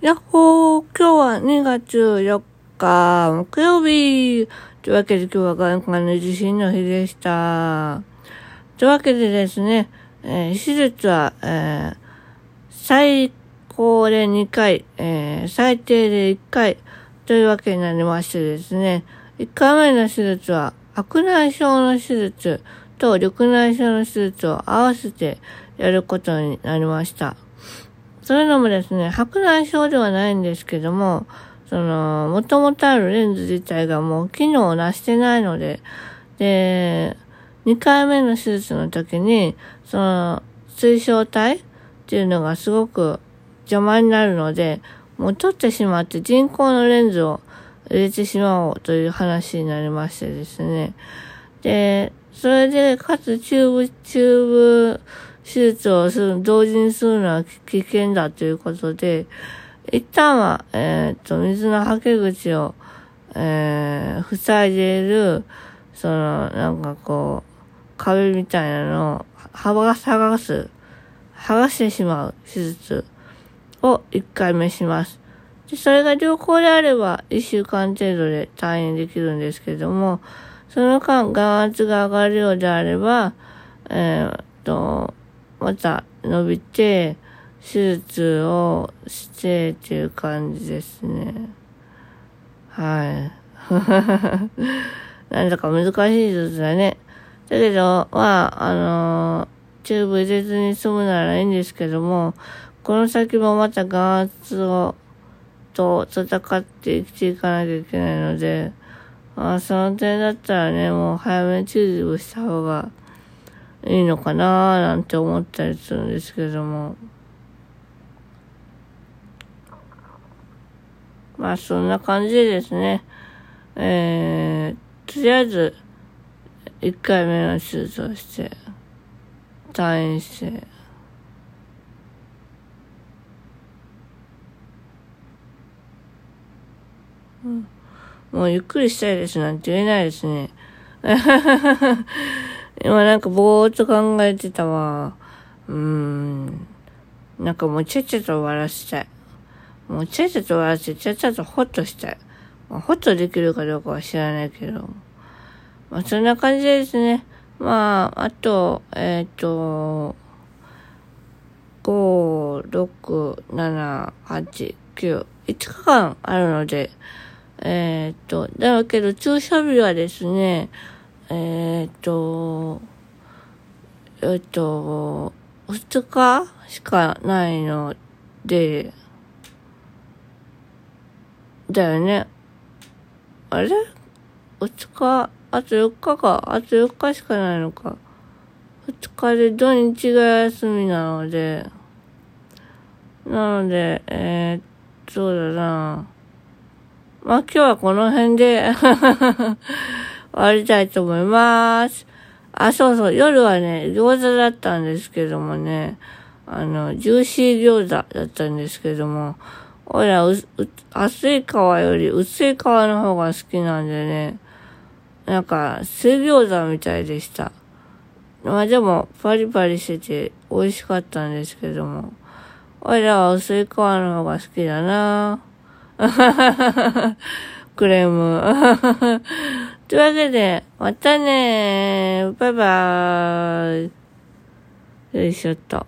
やっほー今日は2月4日木曜日というわけで今日は眼科の地震の日でした。というわけでですね、えー、手術は、えー、最高で2回、えー、最低で1回というわけになりましてですね、1回目の手術は白内障の手術と緑内障の手術を合わせてやることになりました。そういうのもですね、白内障ではないんですけども、その、もともとあるレンズ自体がもう機能をなしてないので、で、2回目の手術の時に、その、水晶体っていうのがすごく邪魔になるので、もう取ってしまって人工のレンズを入れてしまおうという話になりましてですね。で、それで、かつチューブ、チューブ、手術をする、同時にするのは危険だということで、一旦は、えっ、と、水のはけ口を、えー、塞いでいる、その、なんかこう、壁みたいなのを、幅が剥がす、剥がしてしまう手術を一回目します。で、それが良好であれば、一週間程度で退院できるんですけども、その間、眼圧が上がるようであれば、えー、っと、また伸びて、手術をしてっていう感じですね。はい。なんだか難しい手術だね。だけど、まあ、あのー、チューブ入れずに済むならいいんですけども、この先もまた眼圧を、と戦って生きていかなきゃいけないので、まあ、その点だったらね、もう早めにチューブした方がいいのかななんて思ったりするんですけども。まあそんな感じでですね。えー、とりあえず、1回目の手術をして、退院して、もうゆっくりしたいですなんて言えないですね。今なんかぼーっと考えてたわ。うーん。なんかもうちゃっちゃと終わらせたい。もうちゃちゃと終わらせて、ちゃちゃとホッとしたい。まあ、ホッとできるかどうかは知らないけど。まあそんな感じですね。まあ、あと、えっ、ー、と、5、6、7、8、9、5日間あるので、えっ、ー、と、だけど注射日はですね、えっ、と、えっ、と、二日しかないので、だよね。あれ？二日、あと4日か。あと4日しかないのか。二日で土日が休みなので、なので、えー、そうだな。まあ今日はこの辺で 終わりたいと思います。あ、そうそう、夜はね、餃子だったんですけどもね、あの、ジューシー餃子だったんですけども、おいら、う、う、熱い皮より薄い皮の方が好きなんでね、なんか、水餃子みたいでした。まあでも、パリパリしてて美味しかったんですけども、おいらは薄い皮の方が好きだな クレーム。というわけで、またねバイバーイ。よいしょっと。